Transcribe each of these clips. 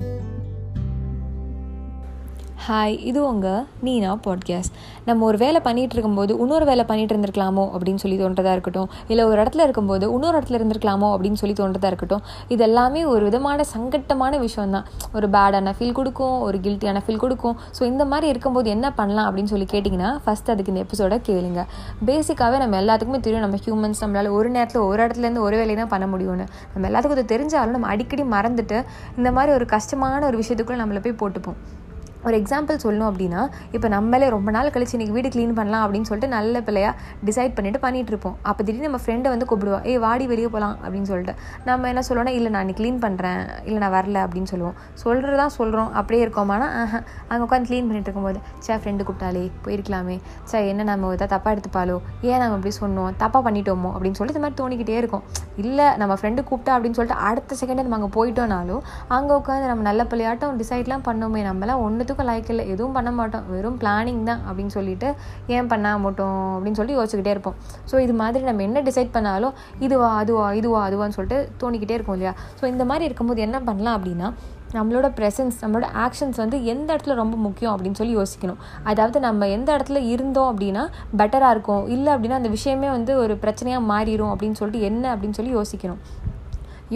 thank you hi இது உங்கள் நீனா podcast நம்ம ஒரு வேலை பண்ணிகிட்டு இருக்கும்போது இன்னொரு வேலை பண்ணிகிட்டு இருந்திருக்கலாமோ அப்படின்னு சொல்லி தோன்றதாக இருக்கட்டும். இல்லை ஒரு இடத்துல இருக்கும்போது இன்னொரு இடத்துல இருந்திருக்கலாமோ அப்படின்னு சொல்லி தோன்றதாக இருக்கட்டும். இது எல்லாமே ஒரு விதமான சங்கட்டமான விஷயம் தான் ஒரு பேடான ஃபீல் கொடுக்கும் ஒரு கில்ட்டியான ஃபீல் கொடுக்கும். ஸோ இந்த மாதிரி இருக்கும்போது என்ன பண்ணலாம் அப்படின்னு சொல்லி கேட்டிங்கன்னா ஃபஸ்ட் அதுக்கு இந்த எபிசோட கேளுங்க. பேசிக்காகவே நம்ம எல்லாத்துக்குமே தெரியும் நம்ம ஹியூமன்ஸ் நம்மளால் ஒரு நேரத்தில் ஒரு இடத்துலேருந்து ஒரு வேலையை தான் பண்ண முடியும்னு. நம்ம எல்லாத்துக்கும் அது தெரிஞ்சாலும் நம்ம அடிக்கடி மறந்துட்டு இந்த மாதிரி ஒரு கஷ்டமான ஒரு விஷயத்துக்குள்ளே நம்மளை போய் போட்டுப்போம். ஒரு எக்ஸாம்பிள் சொல்லணும் அப்படின்னா இப்போ நம்மளே ரொம்ப நாள் கழிச்சு இன்றைக்கி வீடு க்ளீன் பண்ணலாம் அப்படின்னு சொல்லிட்டு நல்ல பிள்ளையாக டிசைட் பண்ணிவிட்டு பண்ணிகிட்டு இருப்போம். அப்போ திடீர்னு நம்ம ஃப்ரெண்டை வந்து கூப்பிடுவோம் ஏய் வாடி வெளியே போகலாம் அப்படின்னு சொல்லிட்டு. நம்ம என்ன சொல்லுவோம்னா இல்லை நான் இன்னைக்கு க்ளீன் பண்ணுறேன் இல்லை நான் வரல அப்படின்னு சொல்லுவோம். சொல்கிறது தான் சொல்கிறோம் அப்படியே இருக்கோமானா அங்கே உட்காந்து க்ளீன் பண்ணிட்டு இருக்கும்போது சே ஃப்ரெண்டு கூப்பிட்டாலே போயிருக்கலாமே. சே என்ன நம்ம எதாவது தப்பாக எடுத்துப்பாலோ ஏன் நம்ம அப்படி சொன்னோம்? தப்பாக பண்ணிட்டோமோ? அப்படின்னு சொல்லிட்டு இந்த மாதிரி தோணிக்கிட்டே இருக்கும். இல்லை நம்ம ஃப்ரெண்டு கூப்பிட்டா அப்படின்னு சொல்லிட்டு அடுத்த செகண்டே நம்ம அங்கே போயிட்டோனாலும் அங்கே உட்காந்து நம்ம நல்ல பிள்ளையாட்டம் டிசைட்லாம் பண்ணோமே நம்மளாம் ஒன்றுத்துக்கும் லைக் இல்லை எதுவும் பண்ண மாட்டோம். வெறும் பிளானிங் தான் அப்படின்னு சொல்லிட்டு ஏன் பண்ண மாட்டோம் அப்படின்னு சொல்லிட்டு யோசிச்சுக்கிட்டே இருப்போம். ஸோ இது மாதிரி நம்ம என்ன டிசைட் பண்ணாலும் இதுவா அதுவா இதுவா அதுவான்னு சொல்லிட்டு தோணிக்கிட்டே இருக்கும் இல்லையா? ஸோ இந்த மாதிரி இருக்கும்போது என்ன பண்ணலாம் அப்படின்னா நம்மளோட ப்ரெசன்ஸ் நம்மளோட ஆக்ஷன்ஸ் வந்து எந்த இடத்துல ரொம்ப முக்கியம் அப்படின்னு சொல்லி யோசிக்கணும். அதாவது நம்ம எந்த இடத்துல இருந்தோம் அப்படின்னா பெட்டராக இருக்கும். இல்லை அப்படின்னா அந்த விஷயமே வந்து ஒரு பிரச்சனையாக மாறிடும் அப்படின்னு சொல்லிட்டு என்ன அப்படின்னு சொல்லி யோசிக்கணும்.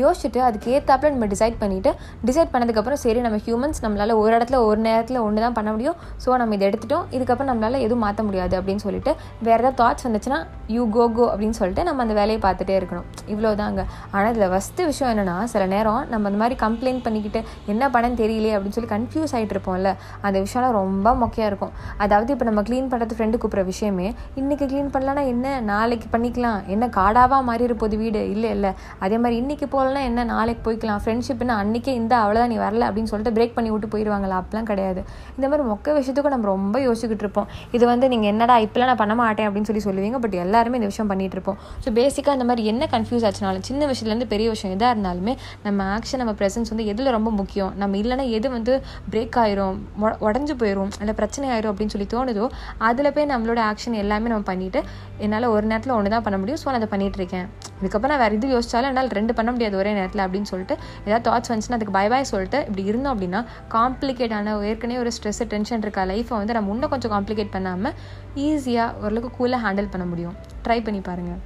யோசிச்சுட்டு அதுக்கு ஏற்றாப்புல நம்ம டிசைட் பண்ணிவிட்டு டிசைட் பண்ணதுக்கப்புறம் சரி நம்ம ஹியூமன்ஸ் நம்மளால் ஒரு இடத்துல ஒரு நேரத்தில் ஒன்று தான் பண்ண முடியும். ஸோ நம்ம இதை எடுத்துட்டோம். இதுக்கப்புறம் நம்மளால் எதுவும் மாற்ற முடியாது அப்படின்னு சொல்லிட்டு வேறு ஏதாவது தாட்ஸ் வந்துச்சுன்னா யூ கோ கோ அப்படின்னு சொல்லிட்டு நம்ம அந்த வேலையை பார்த்துட்டே இருக்கணும். இவ்வளோதாங்க ஆனால் இதில் ஃபஸ்ட்டு விஷயம் என்னென்னா சில நேரம் நம்ம அந்த மாதிரி கம்ப்ளைண்ட் பண்ணிக்கிட்டு என்ன பண்ணன்னு தெரியலையே அப்படின்னு சொல்லி கன்ஃபியூஸ் ஆகிட்டு இருப்போம்ல அந்த விஷயம்லாம் ரொம்ப மொக்கையாக இருக்கும். அதாவது இப்போ நம்ம க்ளீன் பண்ணுறது ஃப்ரெண்டு கூப்பிட்ற விஷயமே இன்றைக்கி க்ளீன் பண்ணலன்னா என்ன நாளைக்கு பண்ணிக்கலாம் என்ன காடாவாக மாறிட போகுது வீடு? இல்லை இல்லை. அதே மாதிரி இன்றைக்கி போகலன்னா என்ன? நாளைக்கு போய்க்கலாம். ஃப்ரெண்ட்ஷிப்னா அன்றைக்கே இந்த அவ்வளோதான் நீ வரல அப்படின்னு சொல்லிட்டு பிரேக் பண்ணி விட்டு போயிடுவாங்களா அப்படிலாம் கிடையாது. இந்த மாதிரி மொக்க விஷயத்துக்கும் நம்ம ரொம்ப யோசிச்சுக்கிட்டு இருப்போம். இது வந்து நீங்கள் என்னடா இப்போலாம் நான் பண்ண மாட்டேன் அப்படின்னு சொல்லி சொல்லுவீங்க. பட் எல்லாருமே இந்த விஷயம் பண்ணிகிட்டு இருப்போம். ஸோ பேசிக்காக இந்த மாதிரி என்ன கன்ஃபியூஸ் ஆச்சுனாலும் சின்ன விஷயத்துலேருந்து பெரிய விஷயம் எதாக இருந்தாலுமே நம்ம ஆக்ஷன் நம்ம ப்ரெசன்ஸ் வந்து எதில் ரொம்ப முக்கியம்? நம்ம இல்லைனா எது வந்து பிரேக் ஆயிரும்? உடஞ்சி போயிடும் இல்லை பிரச்சனை ஆயிரும் அப்படின்னு சொல்லி தோணுதோ அதில் போய் நம்மளோட ஆக்ஷன் எல்லாமே நம்ம பண்ணிவிட்டு என்னால் ஒரு நேரத்தில் ஒன்று தான் பண்ண முடியும். ஸோ நான் அதை பண்ணிகிட்டு இருக்கேன். இதுக்கப்புறம் நான் வேறு இது யோசிச்சாலும் என்னால் ரெண்டு பண்ண முடியாது ஒரே நேரத்தில் அப்படின்னு சொல்லிட்டு ஏதாவது தாட்ஸ் வந்துச்சுன்னா அதுக்கு பை பாய் சொல்லிட்டு இப்படி இருந்தோம் அப்படின்னா காம்ப்ளிகேட்டான ஏற்கனவே ஒரு ஸ்ட்ரெஸ் டென்ஷன் இருக்கா லைஃப்பை வந்து நம்ம இன்னும் கொஞ்சம் காம்ப்ளிகேட் பண்ணாமல் ஈஸியாக ஓரளவுக்கு கூலாக ஹேண்டில் பண்ண முடியும். ட்ரை பண்ணி பாருங்கள்